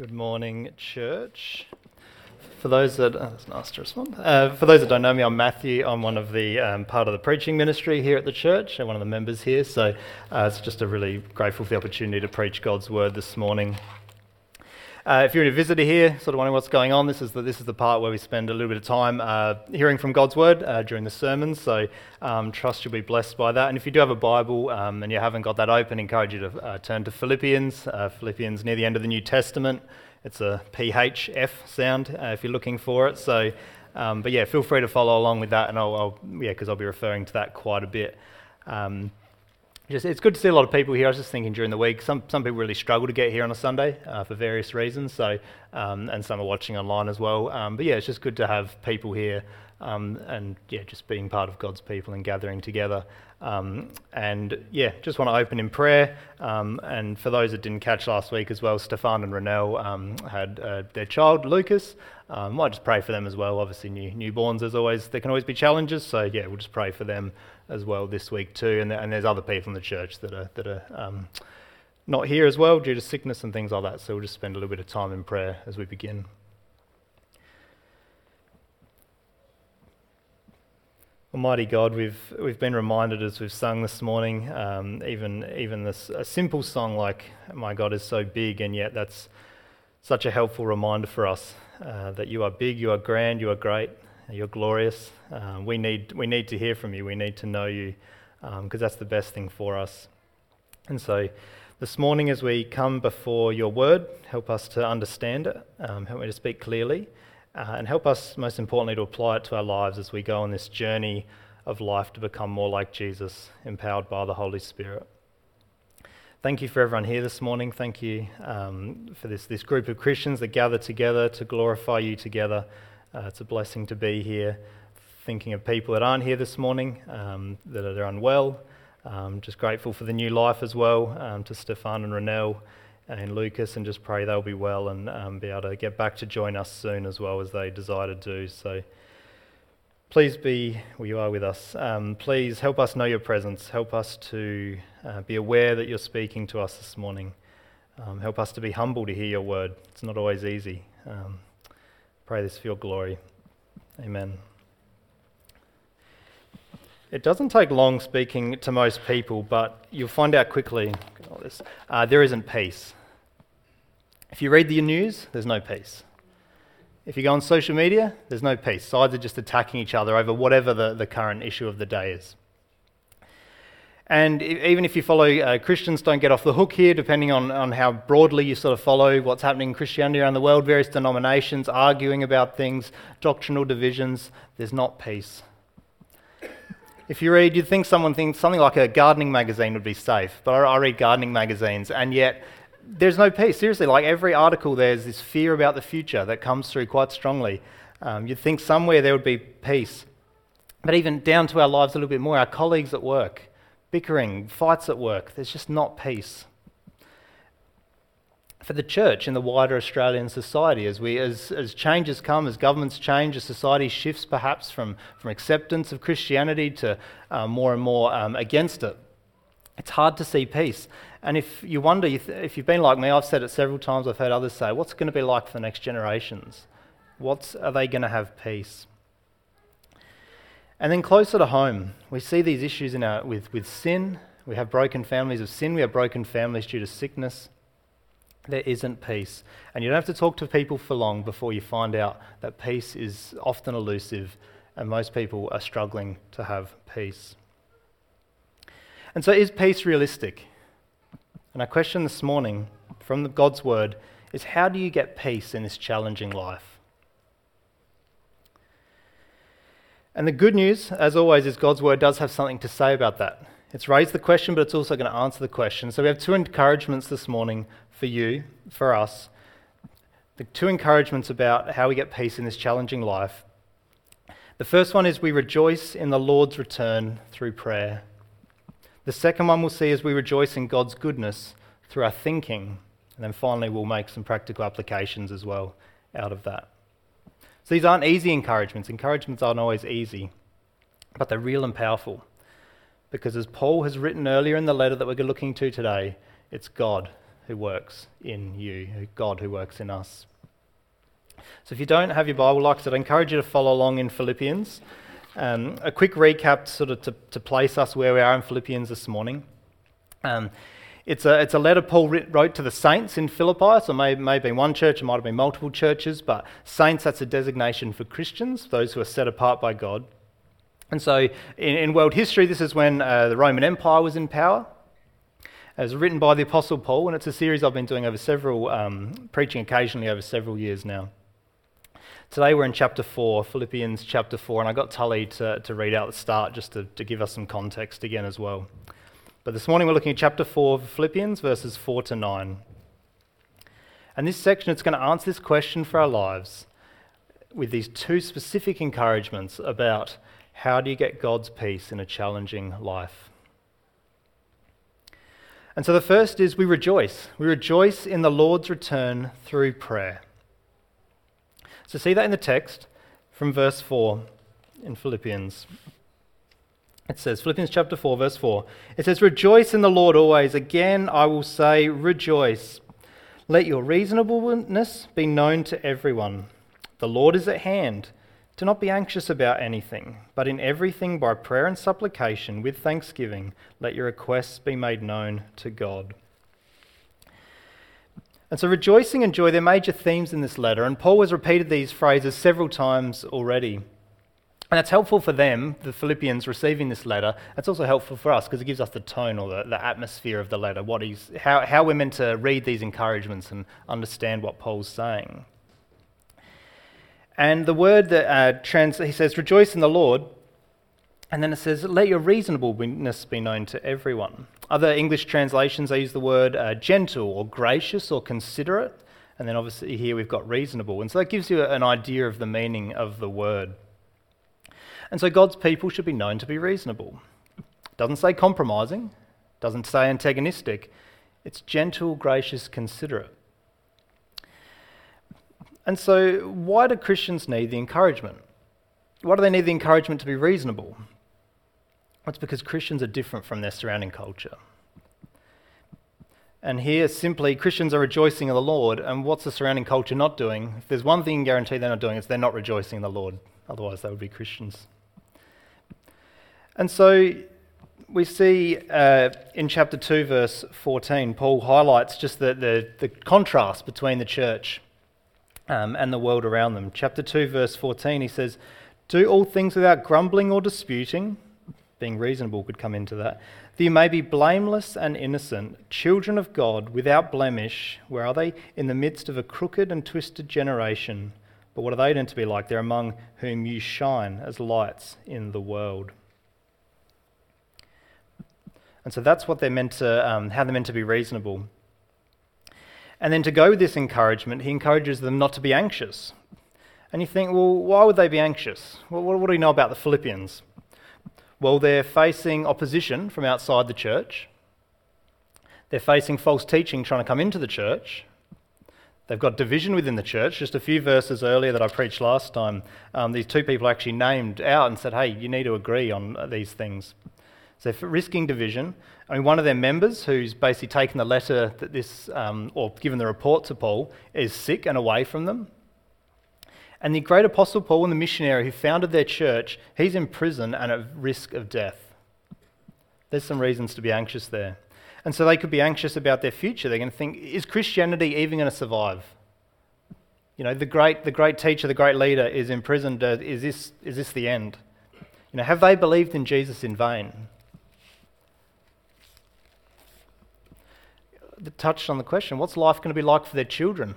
Good morning, church. For those that oh, that's nice to respond. Uh, for those that don't know me, I'm Matthew. I'm one of the um, part of the preaching ministry here at the church. I'm one of the members here. So uh, it's just a really grateful for the opportunity to preach God's word this morning. Uh, if you're a visitor here, sort of wondering what's going on, this is the, this is the part where we spend a little bit of time uh, hearing from God's word uh, during the sermons. So um, trust you'll be blessed by that. And if you do have a Bible um, and you haven't got that open, encourage you to uh, turn to Philippians. Uh, Philippians near the end of the New Testament. It's a PHF sound uh, if you're looking for it. So, um, but yeah, feel free to follow along with that, and I'll, I'll yeah, because I'll be referring to that quite a bit. Um, just, it's good to see a lot of people here. I was just thinking during the week, some, some people really struggle to get here on a Sunday uh, for various reasons. So, um, and some are watching online as well. Um, but yeah, it's just good to have people here, um, and yeah, just being part of God's people and gathering together. Um, and yeah, just want to open in prayer. Um, and for those that didn't catch last week as well, Stefan and Renelle um, had uh, their child Lucas. Um, might just pray for them as well. Obviously, new, newborns, as always, there can always be challenges. So yeah, we'll just pray for them as well this week too. And, and there's other people in the church that are that are um, not here as well due to sickness and things like that. So we'll just spend a little bit of time in prayer as we begin. Almighty God, we've we've been reminded as we've sung this morning, um, even even this a simple song like "My God is so big," and yet that's such a helpful reminder for us uh, that you are big, you are grand, you are great, you're glorious. Um, we, need, we need to hear from you. We need to know you because um, that's the best thing for us. And so this morning, as we come before your word, help us to understand it, um, help me to speak clearly, uh, and help us, most importantly, to apply it to our lives as we go on this journey of life to become more like Jesus, empowered by the Holy Spirit. Thank you for everyone here this morning. Thank you um, for this, this group of Christians that gather together to glorify you together. Uh, it's a blessing to be here, thinking of people that aren't here this morning, um, that are unwell. Um, just grateful for the new life as well um, to Stefan and Renelle and Lucas, and just pray they'll be well and um, be able to get back to join us soon as well as they desire to do. So please be where you are with us. Um, please help us know your presence. Help us to uh, be aware that you're speaking to us this morning. Um, help us to be humble to hear your word. It's not always easy. Um, Pray this for your glory. Amen. It doesn't take long speaking to most people, but you'll find out quickly uh, there isn't peace. If you read the news, there's no peace. If you go on social media, there's no peace. Sides are just attacking each other over whatever the, the current issue of the day is. And even if you follow uh, Christians, don't get off the hook here, depending on, on how broadly you sort of follow what's happening in Christianity around the world, various denominations arguing about things, doctrinal divisions, there's not peace. If you read, you'd think someone thinks something like a gardening magazine would be safe, but I, I read gardening magazines, and yet there's no peace. Seriously, like every article, there's this fear about the future that comes through quite strongly. Um, you'd think somewhere there would be peace. But even down to our lives a little bit more, our colleagues at work, bickering, fights at work. There's just not peace. For the church in the wider Australian society, as, we, as, as changes come, as governments change, as society shifts perhaps from, from acceptance of Christianity to uh, more and more um, against it, it's hard to see peace. And if you wonder, if you've been like me, I've said it several times, I've heard others say, what's going to be like for the next generations? What's, are they going to have peace? And then closer to home, we see these issues in our, with, with sin. We have broken families of sin. We have broken families due to sickness. There isn't peace. And you don't have to talk to people for long before you find out that peace is often elusive, and most people are struggling to have peace. And so, is peace realistic? And our question this morning from God's Word is how do you get peace in this challenging life? And the good news, as always, is God's word does have something to say about that. It's raised the question, but it's also going to answer the question. So we have two encouragements this morning for you, for us. The two encouragements about how we get peace in this challenging life. The first one is we rejoice in the Lord's return through prayer. The second one we'll see is we rejoice in God's goodness through our thinking. And then finally, we'll make some practical applications as well out of that. So these aren't easy encouragements. Encouragements aren't always easy, but they're real and powerful. Because as Paul has written earlier in the letter that we're looking to today, it's God who works in you, God who works in us. So if you don't have your Bible, like I said, I encourage you to follow along in Philippians. Um, a quick recap, sort of to, to place us where we are in Philippians this morning. Um, it's a, it's a letter Paul wrote to the saints in Philippi. So it may, may have been one church, it might have been multiple churches, but saints, that's a designation for Christians, those who are set apart by God. And so in, in world history, this is when uh, the Roman Empire was in power. It was written by the Apostle Paul, and it's a series I've been doing over several, um, preaching occasionally over several years now. Today we're in chapter 4, Philippians chapter 4, and I got Tully to, to read out the start just to, to give us some context again as well. But this morning we're looking at chapter 4 of Philippians, verses 4 to 9. And this section, is going to answer this question for our lives with these two specific encouragements about how do you get God's peace in a challenging life. And so the first is we rejoice. We rejoice in the Lord's return through prayer. So see that in the text from verse 4 in Philippians. It says, Philippians chapter 4, verse 4, it says, Rejoice in the Lord always. Again, I will say, Rejoice. Let your reasonableness be known to everyone. The Lord is at hand. Do not be anxious about anything, but in everything by prayer and supplication with thanksgiving, let your requests be made known to God. And so, rejoicing and joy, they're major themes in this letter, and Paul has repeated these phrases several times already. And that's helpful for them, the Philippians receiving this letter. It's also helpful for us because it gives us the tone or the, the atmosphere of the letter, what he's, how, how we're meant to read these encouragements and understand what Paul's saying. And the word that uh, trans, he says, rejoice in the Lord, and then it says, let your reasonableness be known to everyone. Other English translations, they use the word uh, gentle or gracious or considerate. And then obviously here we've got reasonable. And so that gives you an idea of the meaning of the word. And so God's people should be known to be reasonable. Doesn't say compromising, doesn't say antagonistic. It's gentle, gracious, considerate. And so, why do Christians need the encouragement? Why do they need the encouragement to be reasonable? It's because Christians are different from their surrounding culture. And here, simply, Christians are rejoicing in the Lord, and what's the surrounding culture not doing? If there's one thing you can guarantee they're not doing, it's they're not rejoicing in the Lord. Otherwise, they would be Christians. And so we see uh, in chapter 2, verse 14, Paul highlights just the, the, the contrast between the church um, and the world around them. Chapter 2, verse 14, he says, Do all things without grumbling or disputing. Being reasonable could come into that. That you may be blameless and innocent, children of God, without blemish. Where are they? In the midst of a crooked and twisted generation. But what are they meant to be like? They're among whom you shine as lights in the world. And so that's what they're meant to, um, how they're meant to be reasonable. And then to go with this encouragement, he encourages them not to be anxious. And you think, well, why would they be anxious? Well, what do we know about the Philippians? Well, they're facing opposition from outside the church. They're facing false teaching trying to come into the church. They've got division within the church. Just a few verses earlier that I preached last time, um, these two people actually named out and said, hey, you need to agree on these things. So, for risking division, I mean, one of their members, who's basically taken the letter that this, um, or given the report to Paul, is sick and away from them. And the great apostle Paul and the missionary who founded their church, he's in prison and at risk of death. There's some reasons to be anxious there. And so they could be anxious about their future. They're going to think, is Christianity even going to survive? You know, the great, the great teacher, the great leader is imprisoned. Is, this, is this the end? You know, have they believed in Jesus in vain? touched on the question what's life going to be like for their children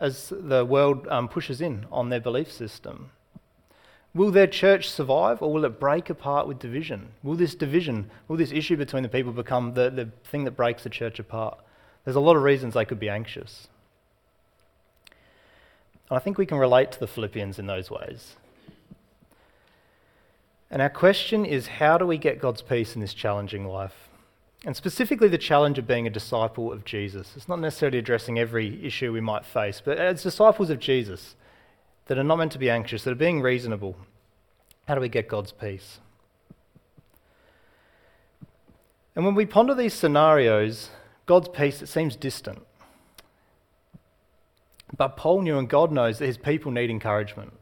as the world um, pushes in on their belief system? Will their church survive or will it break apart with division? Will this division, will this issue between the people become the, the thing that breaks the church apart? There's a lot of reasons they could be anxious. And I think we can relate to the Philippians in those ways. And our question is how do we get God's peace in this challenging life? And specifically, the challenge of being a disciple of Jesus. It's not necessarily addressing every issue we might face, but as disciples of Jesus that are not meant to be anxious, that are being reasonable, how do we get God's peace? And when we ponder these scenarios, God's peace, it seems distant. But Paul knew and God knows that his people need encouragement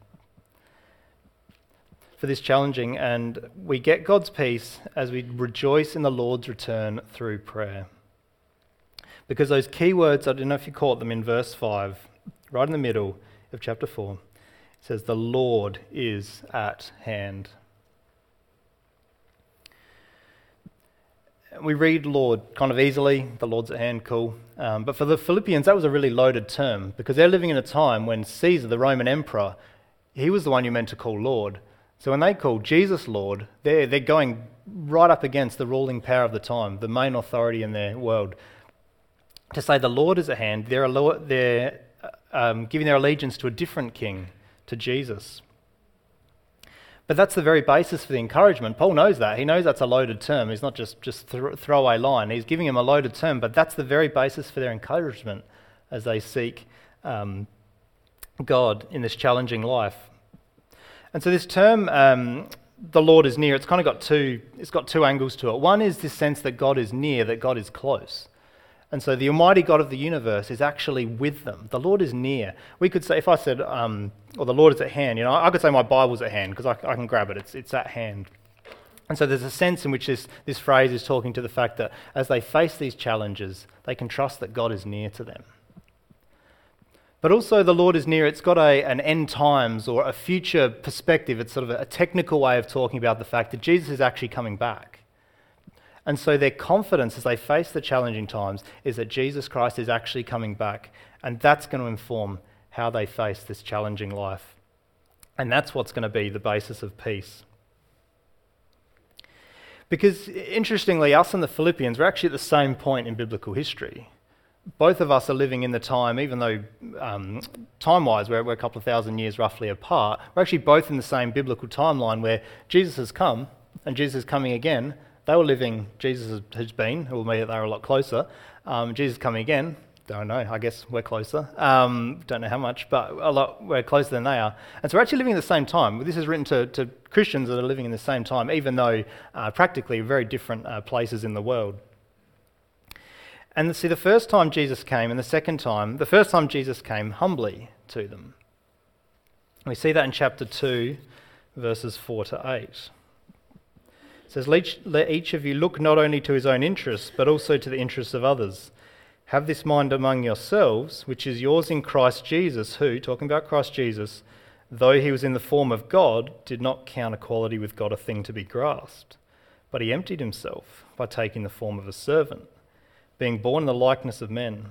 for this challenging, and we get God's peace as we rejoice in the Lord's return through prayer. Because those key words, I don't know if you caught them in verse 5, right in the middle of chapter 4, it says, The Lord is at hand. We read Lord kind of easily, the Lord's at hand, cool. Um, but for the Philippians, that was a really loaded term because they're living in a time when Caesar, the Roman emperor, he was the one you meant to call Lord. So when they call Jesus Lord, they're, they're going right up against the ruling power of the time, the main authority in their world. To say the Lord is at hand, they're, they're um, giving their allegiance to a different king, to Jesus. But that's the very basis for the encouragement. Paul knows that. He knows that's a loaded term. He's not just just th- throwaway line. He's giving him a loaded term, but that's the very basis for their encouragement as they seek um, God in this challenging life. And so this term, um, the Lord is near, it's kind of got two, it's got two angles to it. One is this sense that God is near, that God is close. And so the Almighty God of the universe is actually with them. The Lord is near. We could say, if I said, um, or the Lord is at hand, you know, I could say my Bible's at hand because I, I, can grab it, it's, it's at hand. And so there's a sense in which this, this phrase is talking to the fact that as they face these challenges, they can trust that God is near to them. But also, the Lord is near. It's got a, an end times or a future perspective. It's sort of a, technical way of talking about the fact that Jesus is actually coming back. And so, their confidence as they face the challenging times is that Jesus Christ is actually coming back. And that's going to inform how they face this challenging life. And that's what's going to be the basis of peace. Because, interestingly, us and the Philippians are actually at the same point in biblical history both of us are living in the time, even though um, time wise we're, we're, a couple of thousand years roughly apart, we're actually both in the same biblical timeline where Jesus has come and Jesus is coming again. They were living, Jesus has been, it will or maybe they were a lot closer. Um, Jesus coming again, don't know, I guess we're closer. Um, don't know how much, but a lot, we're closer than they are. And so we're actually living at the same time. This is written to, to Christians that are living in the same time, even though uh, practically very different uh, places in the world. And see, the first time Jesus came and the second time, the first time Jesus came humbly to them. We see that in chapter 2, verses 4 to 8. It says, Let each of you look not only to his own interests, but also to the interests of others. Have this mind among yourselves, which is yours in Christ Jesus, who, talking about Christ Jesus, though he was in the form of God, did not count equality with God a thing to be grasped, but he emptied himself by taking the form of a servant being born in the likeness of men.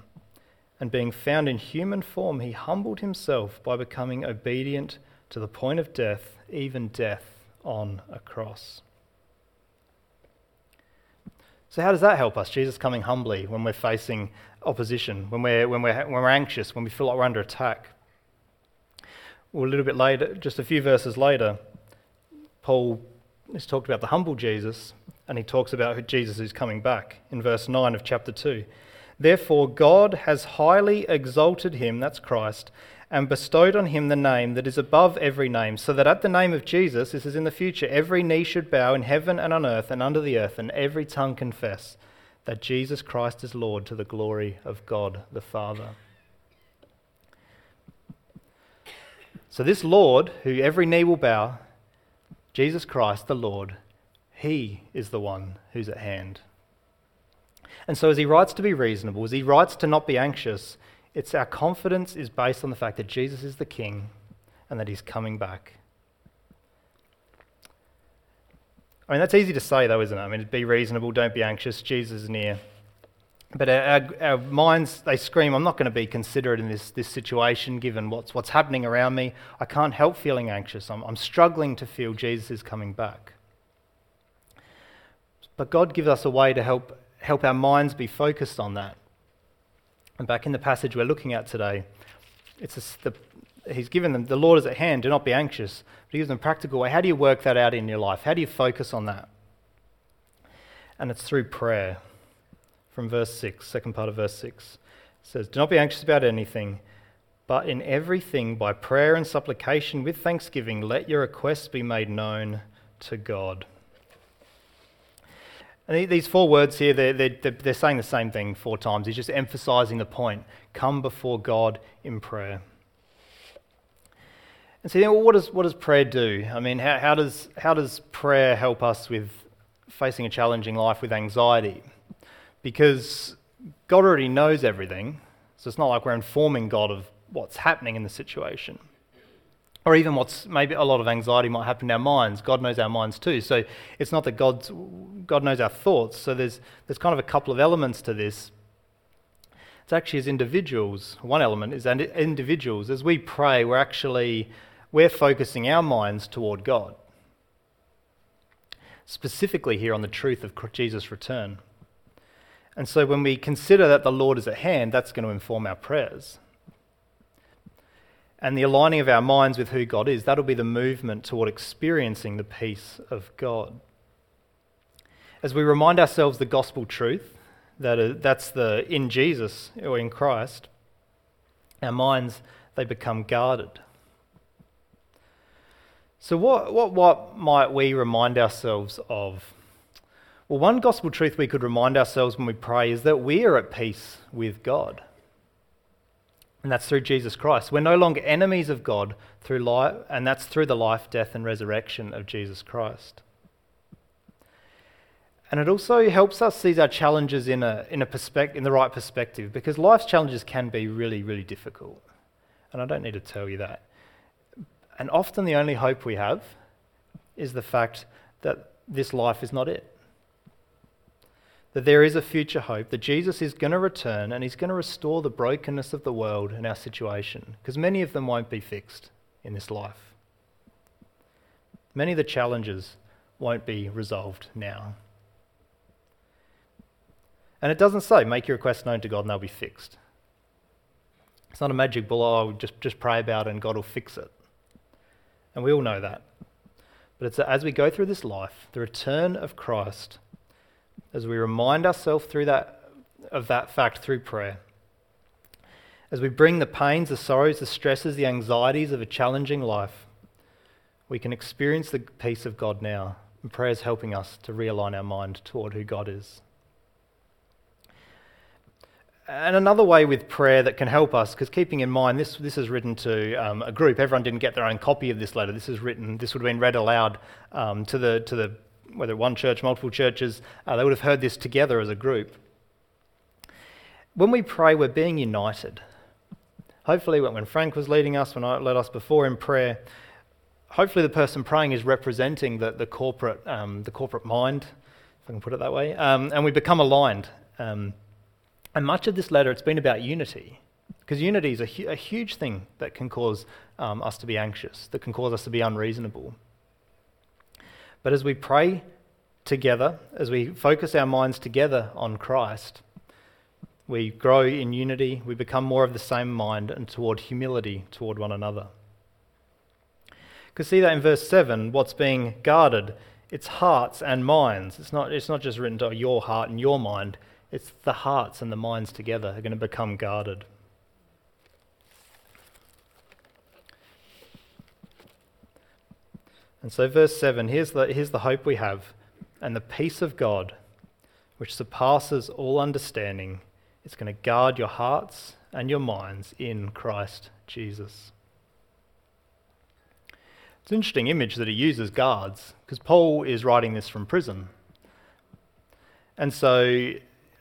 And being found in human form, he humbled himself by becoming obedient to the point of death, even death on a cross. So, how does that help us? Jesus coming humbly when we're facing opposition, when we're, when we're, when we're anxious, when we feel like we're under attack. Well, a little bit later, just a few verses later, Paul has talked about the humble Jesus, and he talks about Jesus who's coming back in verse 9 of chapter 2. Therefore, God has highly exalted him, that's Christ, and bestowed on him the name that is above every name, so that at the name of Jesus, this is in the future, every knee should bow in heaven and on earth and under the earth, and every tongue confess that Jesus Christ is Lord to the glory of God the Father. So, this Lord, who every knee will bow, Jesus Christ the Lord, he is the one who's at hand. And so, as he writes to be reasonable, as he writes to not be anxious, it's our confidence is based on the fact that Jesus is the King and that he's coming back. I mean, that's easy to say, though, isn't it? I mean, be reasonable, don't be anxious, Jesus is near. But our, our, minds, they scream, I'm not going to be considerate in this, this situation given what's, what's happening around me. I can't help feeling anxious. I'm, I'm struggling to feel Jesus is coming back. But God gives us a way to help, help our minds be focused on that. And back in the passage we're looking at today, it's a, the, He's given them, the Lord is at hand, do not be anxious. But He gives them a practical way. How do you work that out in your life? How do you focus on that? And it's through prayer. From verse 6, second part of verse 6. It says, Do not be anxious about anything, but in everything, by prayer and supplication with thanksgiving, let your requests be made known to God. And these four words here, they're, they're, they're saying the same thing four times. He's just emphasizing the point come before God in prayer. And so, well, what, does, what does prayer do? I mean, how, how, does, how does prayer help us with facing a challenging life with anxiety? Because God already knows everything, so it's not like we're informing God of what's happening in the situation or even what's maybe a lot of anxiety might happen in our minds. God knows our minds too. So it's not that God's, God knows our thoughts. So there's, there's kind of a couple of elements to this. It's actually as individuals, one element is that individuals, as we pray, we're actually, we're focusing our minds toward God. Specifically here on the truth of Jesus' return. And so when we consider that the Lord is at hand, that's going to inform our prayers and the aligning of our minds with who God is, that'll be the movement toward experiencing the peace of God. As we remind ourselves the gospel truth, that that's the in Jesus or in Christ, our minds they become guarded. So what, what, what might we remind ourselves of? Well, one gospel truth we could remind ourselves when we pray is that we are at peace with God. And that's through Jesus Christ. We're no longer enemies of God through life, and that's through the life, death, and resurrection of Jesus Christ. And it also helps us see our challenges in, a, in, a perspective, in the right perspective because life's challenges can be really, really difficult. And I don't need to tell you that. And often the only hope we have is the fact that this life is not it that there is a future hope, that Jesus is going to return and he's going to restore the brokenness of the world and our situation, because many of them won't be fixed in this life. Many of the challenges won't be resolved now. And it doesn't say, make your requests known to God and they'll be fixed. It's not a magic bullet, oh, just, just pray about it and God will fix it. And we all know that. But it's as we go through this life, the return of Christ as we remind ourselves through that, of that fact through prayer, as we bring the pains, the sorrows, the stresses, the anxieties of a challenging life, we can experience the peace of God now. And prayer is helping us to realign our mind toward who God is. And another way with prayer that can help us, because keeping in mind this, this is written to um, a group, everyone didn't get their own copy of this letter. This is written, this would have been read aloud um, to, the, to the whether one church, multiple churches, uh, they would have heard this together as a group. When we pray, we're being united. Hopefully, when Frank was leading us, when I led us before in prayer, hopefully the person praying is representing the, the, corporate, um, the corporate mind, if I can put it that way, um, and we become aligned. Um, and much of this letter, it's been about unity, because unity is a, hu- a, huge thing that can cause um, us to be anxious, that can cause us to be unreasonable. But as we pray together, as we focus our minds together on Christ, we grow in unity, we become more of the same mind and toward humility toward one another. Because see that in verse 7, what's being guarded, it's hearts and minds. It's not, it's not just written to your heart and your mind, it's the hearts and the minds together are going to become guarded. And so, verse 7 here's the, here's the hope we have, and the peace of God, which surpasses all understanding, is going to guard your hearts and your minds in Christ Jesus. It's an interesting image that he uses guards, because Paul is writing this from prison. And so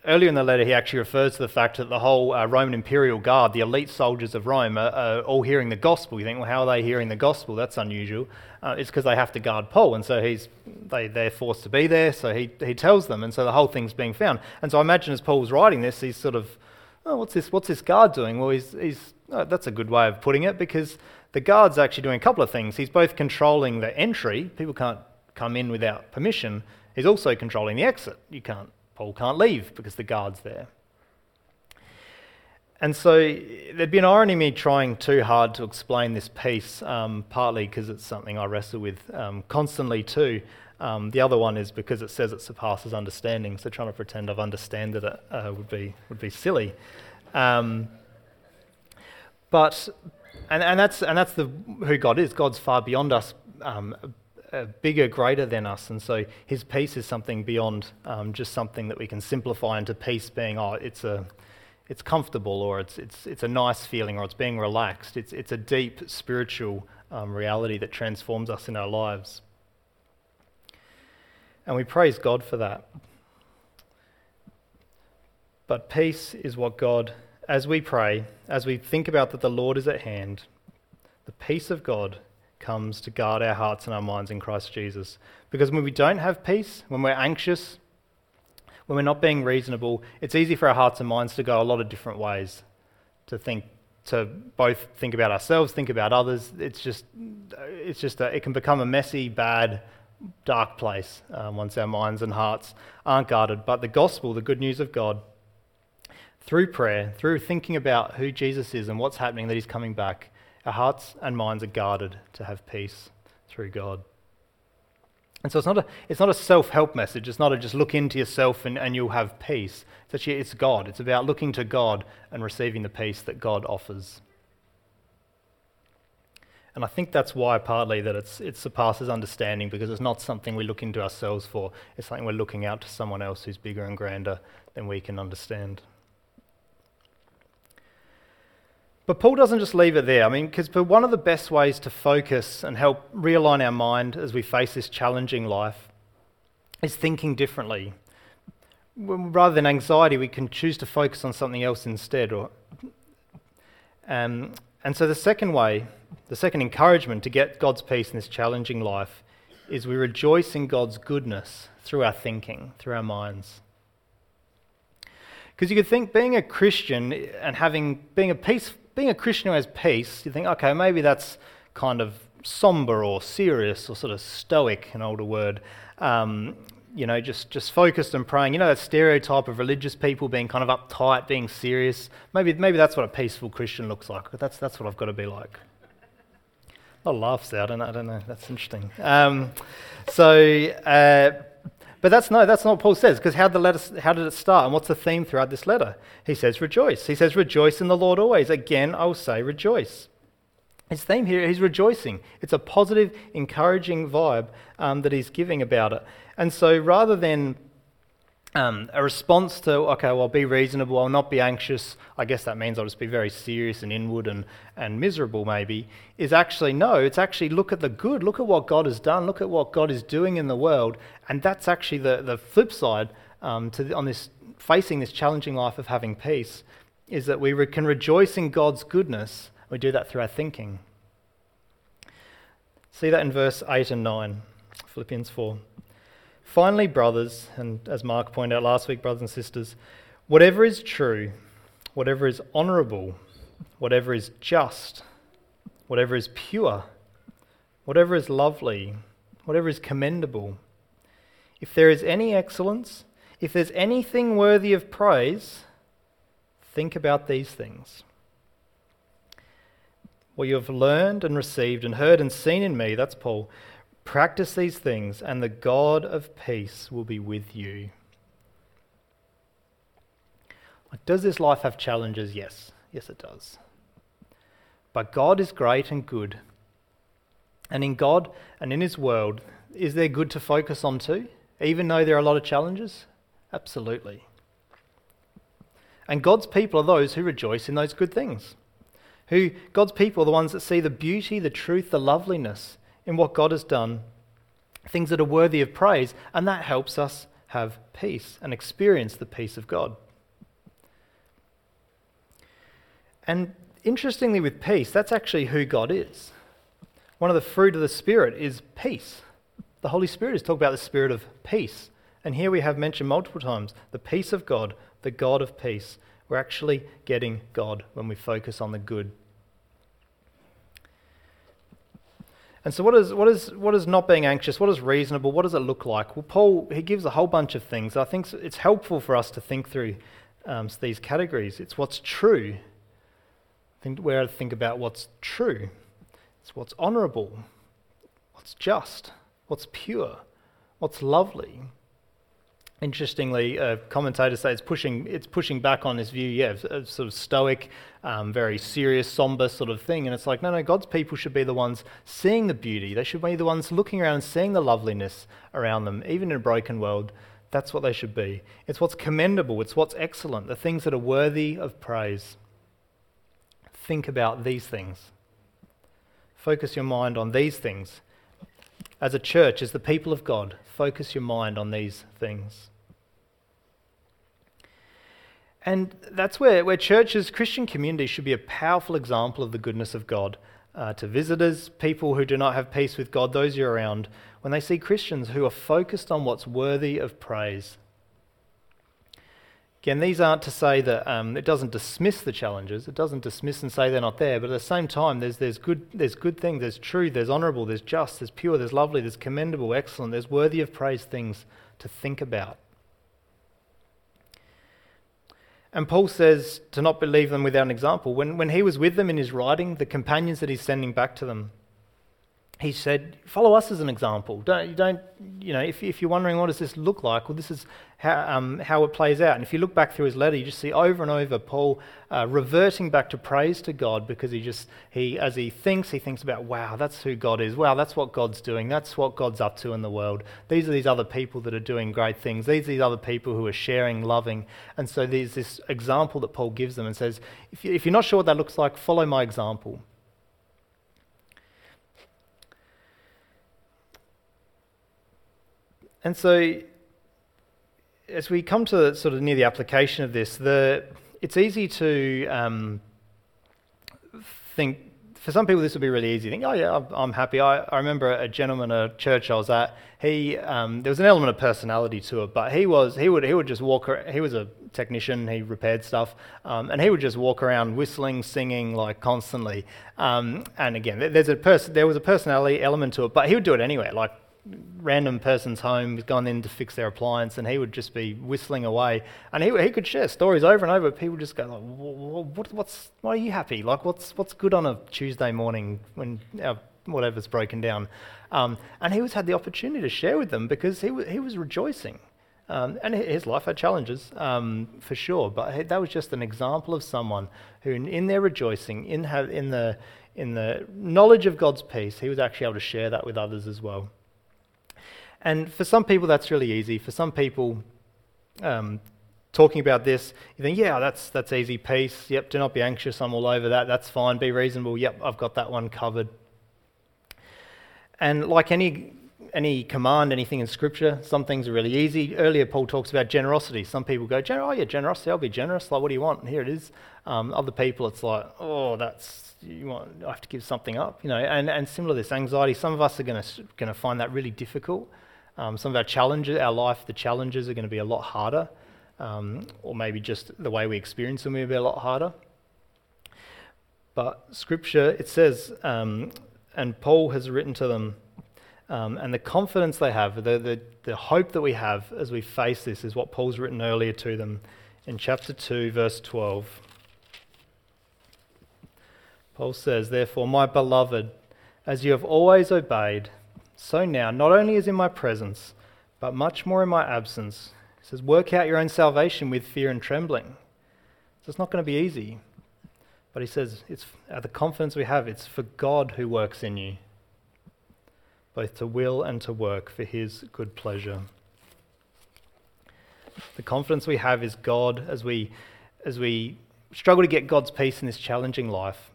Earlier in the letter, he actually refers to the fact that the whole uh, Roman imperial guard, the elite soldiers of Rome, are, are, all hearing the gospel. You think, well, how are they hearing the gospel? That's unusual. Uh, it's because they have to guard Paul, and so he's, they, they're forced to be there, so he, he tells them, and so the whole thing's being found. And so I imagine as Paul's writing this, he's sort of, oh, what's this, what's this guard doing? Well, he's, he's oh, that's a good way of putting it, because the guard's actually doing a couple of things. He's both controlling the entry, people can't come in without permission, he's also controlling the exit. You can't Paul can't leave because the guard's there. And so there'd be an irony me trying too hard to explain this peace, um, partly because it's something I wrestle with um, constantly too. Um, the other one is because it says it surpasses understanding, so trying to pretend I've understood it uh, would, be, would be silly. Um, but, and, and, that's, and that's the, who God is. God's far beyond us um, bigger, greater than us, and so His peace is something beyond um, just something that we can simplify into peace being, oh, it's a, it's comfortable, or it's it's it's a nice feeling, or it's being relaxed. It's it's a deep spiritual um, reality that transforms us in our lives, and we praise God for that. But peace is what God, as we pray, as we think about that the Lord is at hand, the peace of God comes to guard our hearts and our minds in Christ Jesus. Because when we don't have peace, when we're anxious, when we're not being reasonable, it's easy for our hearts and minds to go a lot of different ways. To think, to both think about ourselves, think about others. It's just, it's just, a, it can become a messy, bad, dark place um, once our minds and hearts aren't guarded. But the gospel, the good news of God, through prayer, through thinking about who Jesus is and what's happening, that He's coming back, our hearts and minds are guarded to have peace through God. And so it's not a, it's not a self help message. It's not a just look into yourself and, and you'll have peace. It's actually it's God. It's about looking to God and receiving the peace that God offers. And I think that's why partly that it's, it surpasses understanding because it's not something we look into ourselves for. It's something we're looking out to someone else who's bigger and grander than we can understand. But Paul doesn't just leave it there. I mean, because one of the best ways to focus and help realign our mind as we face this challenging life is thinking differently. Rather than anxiety, we can choose to focus on something else instead. Or, um, and so, the second way, the second encouragement to get God's peace in this challenging life is we rejoice in God's goodness through our thinking, through our minds. Because you could think being a Christian and having being a peace, being a Christian who has peace, you think, okay, maybe that's kind of somber or serious or sort of stoic, an older word. Um, you know, just, just focused and praying. You know, that stereotype of religious people being kind of uptight, being serious. Maybe, maybe that's what a peaceful Christian looks like. That's, that's what I've got to be like. A lot of laughs out, and I don't know. That's interesting. Um, so, uh, but that's no, that's not what Paul says, because how, the letter, how did it start? And what's the theme throughout this letter? He says, rejoice. He says, rejoice in the Lord always. Again, I will say, rejoice. His theme here, he's rejoicing. It's a positive, encouraging vibe um, that he's giving about it. And so rather than um, a response to, okay, well, be reasonable, I'll not be anxious, I guess that means I'll just be very serious and inward and, and miserable, maybe, is actually no, it's actually look at the good, look at what God has done, look at what God is doing in the world, and that's actually the, the flip side um, to, on this facing this challenging life of having peace, is that we re- can rejoice in God's goodness. We do that through our thinking. See that in verse 8 and 9, Philippians 4. Finally, brothers, and as Mark pointed out last week, brothers and sisters, whatever is true, whatever is honourable, whatever is just, whatever is pure, whatever is lovely, whatever is commendable, if there is any excellence, if there's anything worthy of praise, think about these things. What you have learned and received and heard and seen in me, that's Paul, Practice these things, and the God of peace will be with you. Does this life have challenges? Yes. Yes, it does. But God is great and good. And in God and in His world, is there good to focus on too? Even though there are a lot of challenges? Absolutely. And God's people are those who rejoice in those good things. Who God's people are the ones that see the beauty, the truth, the loveliness in what God has done, things that are worthy of praise, and that helps us have peace and experience the peace of God. And interestingly, with peace, that's actually who God is. One of the fruit of the Spirit is peace. The Holy Spirit is talking about the Spirit of peace. And here we have mentioned multiple times the peace of God, the God of peace. We're actually getting God when we focus on the good And so, what is, what, is, what is not being anxious? What is reasonable? What does it look like? Well, Paul, he gives a whole bunch of things. I think it's helpful for us to think through um, these categories. It's what's true. I think, where to think about what's true. It's what's honourable, what's just, what's pure, what's lovely. Interestingly, uh, commentators say it's pushing, it's pushing back on this view, yeah, of sort of stoic, um, very serious, somber sort of thing. And it's like, no, no, God's people should be the ones seeing the beauty. They should be the ones looking around and seeing the loveliness around them, even in a broken world. That's what they should be. It's what's commendable, it's what's excellent, the things that are worthy of praise. Think about these things. Focus your mind on these things. As a church, as the people of God, focus your mind on these things. And that's where, where churches, Christian communities, should be a powerful example of the goodness of God uh, to visitors, people who do not have peace with God, those you're around, when they see Christians who are focused on what's worthy of praise. Again, these aren't to say that um, it doesn't dismiss the challenges. It doesn't dismiss and say they're not there. But at the same time, there's, there's, good, there's good things. There's true, there's honourable, there's just, there's pure, there's lovely, there's commendable, excellent, there's worthy of praise things to think about. And Paul says to not believe them without an example. When, when he was with them in his writing, the companions that he's sending back to them, he said, follow us as an example. Don't, you don't, you know, if, if you're wondering what does this look like, well, this is how, um, how it plays out. And if you look back through his letter, you just see over and over Paul uh, reverting back to praise to God because he just, he, as he thinks, he thinks about, wow, that's who God is. Wow, that's what God's doing. That's what God's up to in the world. These are these other people that are doing great things. These are these other people who are sharing, loving. And so there's this example that Paul gives them and says, if, you, if you're not sure what that looks like, follow my example. And so, as we come to sort of near the application of this, the, it's easy to um, think, for some people, this would be really easy. Think, oh, yeah, I'm happy. I, I remember a gentleman at a church I was at, he, um, there was an element of personality to it, but he was, he would, he would just walk, he was a technician, he repaired stuff, um, and he would just walk around whistling, singing, like constantly. Um, and again, there's a pers- there was a personality element to it, but he would do it anyway, like random person's home, gone in to fix their appliance, and he would just be whistling away. And he, he could share stories over and over. People just go like, what, "What's why are you happy? Like, what's what's good on a Tuesday morning when our, whatever's broken down?" Um, and he was had the opportunity to share with them because he he was rejoicing. Um, and his life had challenges um, for sure, but that was just an example of someone who, in, in their rejoicing, in, in the in the knowledge of God's peace, he was actually able to share that with others as well. And for some people, that's really easy. For some people, um, talking about this, you think, yeah, that's, that's easy peace. Yep, do not be anxious. I'm all over that. That's fine. Be reasonable. Yep, I've got that one covered. And like any, any command, anything in Scripture, some things are really easy. Earlier, Paul talks about generosity. Some people go, oh, yeah, generosity, I'll be generous. Like, what do you want? And here it is. Um, other people, it's like, oh, that's, you want, I have to give something up, you know. And, and similar to this, anxiety, some of us are going to find that really difficult. Um, some of our challenges, our life, the challenges are going to be a lot harder, um, or maybe just the way we experience them will be a lot harder. But Scripture, it says, um, and Paul has written to them, um, and the confidence they have, the, the, the hope that we have as we face this, is what Paul's written earlier to them in chapter 2, verse 12. Paul says, Therefore, my beloved, as you have always obeyed, so now, not only is in my presence, but much more in my absence, he says, work out your own salvation with fear and trembling. So it's not going to be easy. But he says, it's at the confidence we have, it's for God who works in you, both to will and to work for his good pleasure. The confidence we have is God as we, as we struggle to get God's peace in this challenging life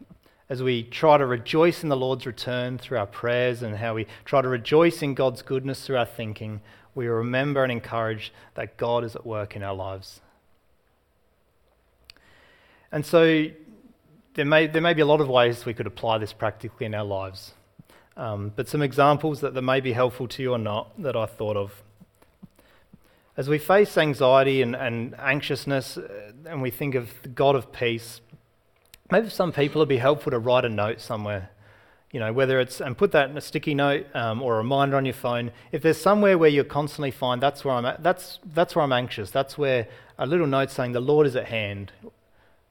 as we try to rejoice in the Lord's return through our prayers and how we try to rejoice in God's goodness through our thinking, we remember and encourage that God is at work in our lives. And so there may, there may be a lot of ways we could apply this practically in our lives. Um, but some examples that, that may be helpful to you or not that I thought of. As we face anxiety and, and anxiousness uh, and we think of the God of peace, maybe for some people it'd be helpful to write a note somewhere. You know, whether it's, and put that in a sticky note um, or a reminder on your phone. If there's somewhere where you constantly find that's where I'm at, that's, that's where I'm anxious, that's where a little note saying the Lord is at hand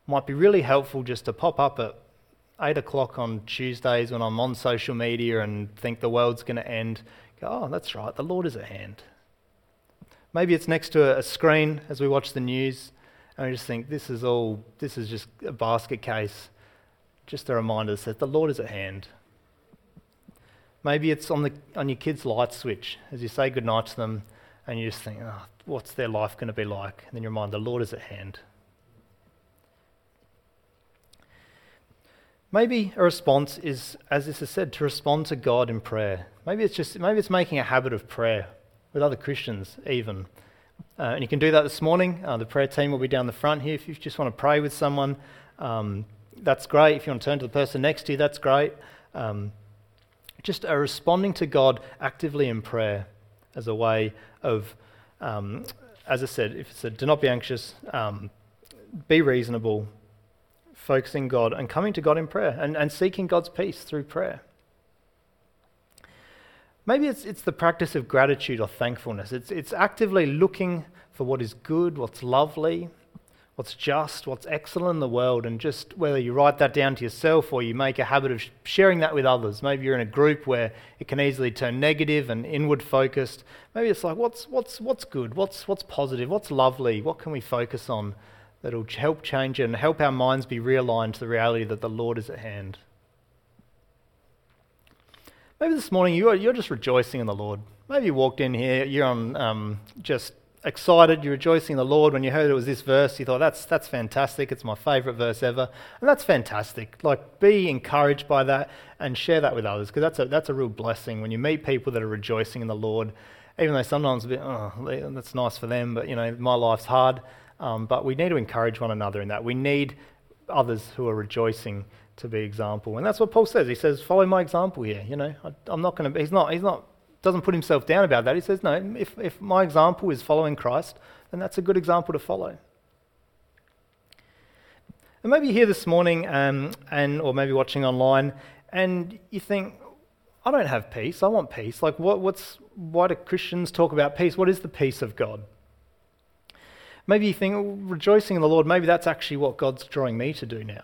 might be really helpful just to pop up at 8 o'clock on Tuesdays when I'm on social media and think the world's going to end. Go, oh, that's right, the Lord is at hand. Maybe it's next to a screen as we watch the news and we just think, this is all, this is just a basket case. Just a reminder that the Lord is at hand. Maybe it's on, the, on your kid's light switch as you say goodnight to them and you just think, oh, what's their life going to be like? And then you remind the Lord is at hand. Maybe a response is, as this is said, to respond to God in prayer. Maybe it's just maybe it's making a habit of prayer with other Christians, even. Uh, and you can do that this morning. Uh, the prayer team will be down the front here. If you just want to pray with someone, um, that's great. If you want to turn to the person next to you, that's great. Um, just uh, responding to God actively in prayer as a way of, um, as I said, if it said, do not be anxious, um, be reasonable, focusing God and coming to God in prayer and, and seeking God's peace through prayer. Maybe it's, it's the practice of gratitude or thankfulness. It's, it's actively looking for what is good, what's lovely, what's just, what's excellent in the world, and just whether you write that down to yourself or you make a habit of sharing that with others. Maybe you're in a group where it can easily turn negative and inward focused. Maybe it's like, what's, what's, what's good? What's, what's positive? What's lovely? What can we focus on that'll help change and help our minds be realigned to the reality that the Lord is at hand? Maybe this morning you are, you're just rejoicing in the Lord. Maybe you walked in here, you're on, um, just excited, you're rejoicing in the Lord. When you heard it was this verse, you thought, that's, that's fantastic. It's my favourite verse ever. And that's fantastic. Like, be encouraged by that and share that with others because that's a, that's a real blessing when you meet people that are rejoicing in the Lord. Even though sometimes a bit, oh, that's nice for them, but you know, my life's hard. Um, but we need to encourage one another in that. We need others who are rejoicing to be example. And that's what Paul says. He says, follow my example here. You know, I, am not going to, he's not, he's not, doesn't put himself down about that. He says, no, if, if my example is following Christ, then that's a good example to follow. And maybe you're here this morning um, and, or maybe watching online and you think, I don't have peace. I want peace. Like, what, what's, why do Christians talk about peace? What is the peace of God? Maybe you think, rejoicing in the Lord, maybe that's actually what God's drawing me to do now.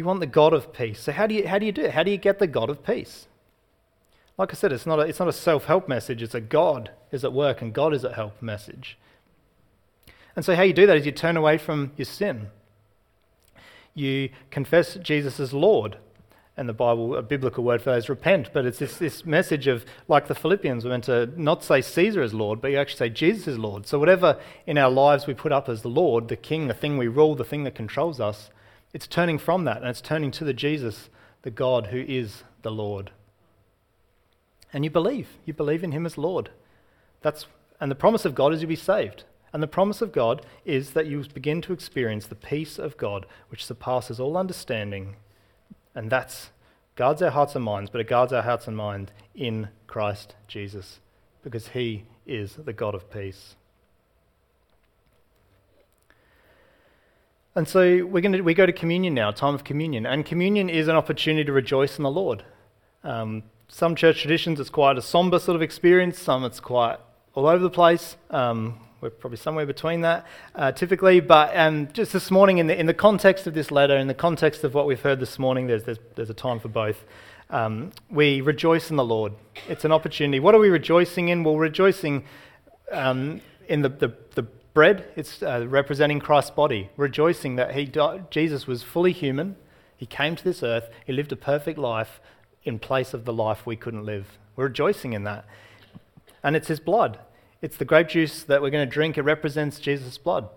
You want the God of peace. So, how do you, how do, you do it? How do you get the God of peace? Like I said, it's not a, it's not a self help message, it's a God is at work and God is at help message. And so, how you do that is you turn away from your sin. You confess Jesus as Lord. And the Bible, a biblical word for that is repent. But it's this, this message of, like the Philippians, we're meant to not say Caesar is Lord, but you actually say Jesus is Lord. So, whatever in our lives we put up as the Lord, the King, the thing we rule, the thing that controls us, it's turning from that and it's turning to the Jesus, the God who is the Lord. And you believe. You believe in him as Lord. That's, and the promise of God is you'll be saved. And the promise of God is that you begin to experience the peace of God, which surpasses all understanding. And that's guards our hearts and minds, but it guards our hearts and minds in Christ Jesus, because he is the God of peace. And so we're going to, we go to communion now, time of communion. And communion is an opportunity to rejoice in the Lord. Um, some church traditions, it's quite a somber sort of experience. Some, it's quite all over the place. Um, we're probably somewhere between that, uh, typically. But um, just this morning, in the, in the context of this letter, in the context of what we've heard this morning, there's, there's, there's a time for both. Um, we rejoice in the Lord. It's an opportunity. What are we rejoicing in? Well, rejoicing um, in the, the, the bread, it's uh, representing Christ's body, rejoicing that he died, Jesus was fully human. He came to this earth. He lived a perfect life in place of the life we couldn't live. We're rejoicing in that. And it's his blood. It's the grape juice that we're going to drink. It represents Jesus' blood.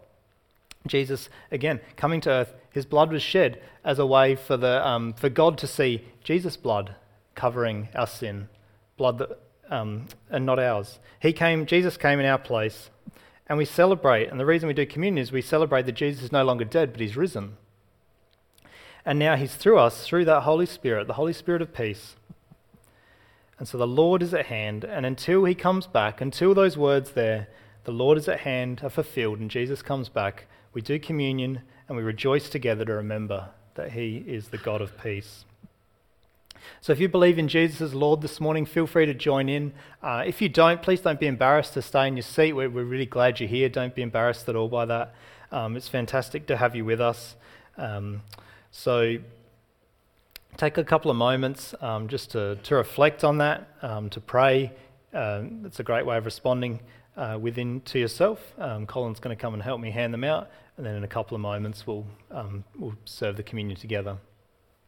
Jesus, again, coming to earth, his blood was shed as a way for, the, um, for God to see Jesus' blood covering our sin, blood that, um, and not ours. He came, Jesus came in our place and we celebrate. And the reason we do communion is we celebrate that Jesus is no longer dead, but he's risen. And now he's through us, through that Holy Spirit, the Holy Spirit of peace. And so the Lord is at hand. And until he comes back, until those words there, the Lord is at hand, are fulfilled, and Jesus comes back, we do communion and we rejoice together to remember that he is the God of peace. So if you believe in Jesus as Lord this morning, feel free to join in. Uh, if you don't, please don't be embarrassed to stay in your seat. We're, we're really glad you're here. Don't be embarrassed at all by that. Um, it's fantastic to have you with us. Um, so take a couple of moments um, just to, to reflect on that, um, to pray um, it's a great way of responding uh, within to yourself. Um, Colin's going to come and help me hand them out, and then in a couple of moments we'll we'll serve the communion together.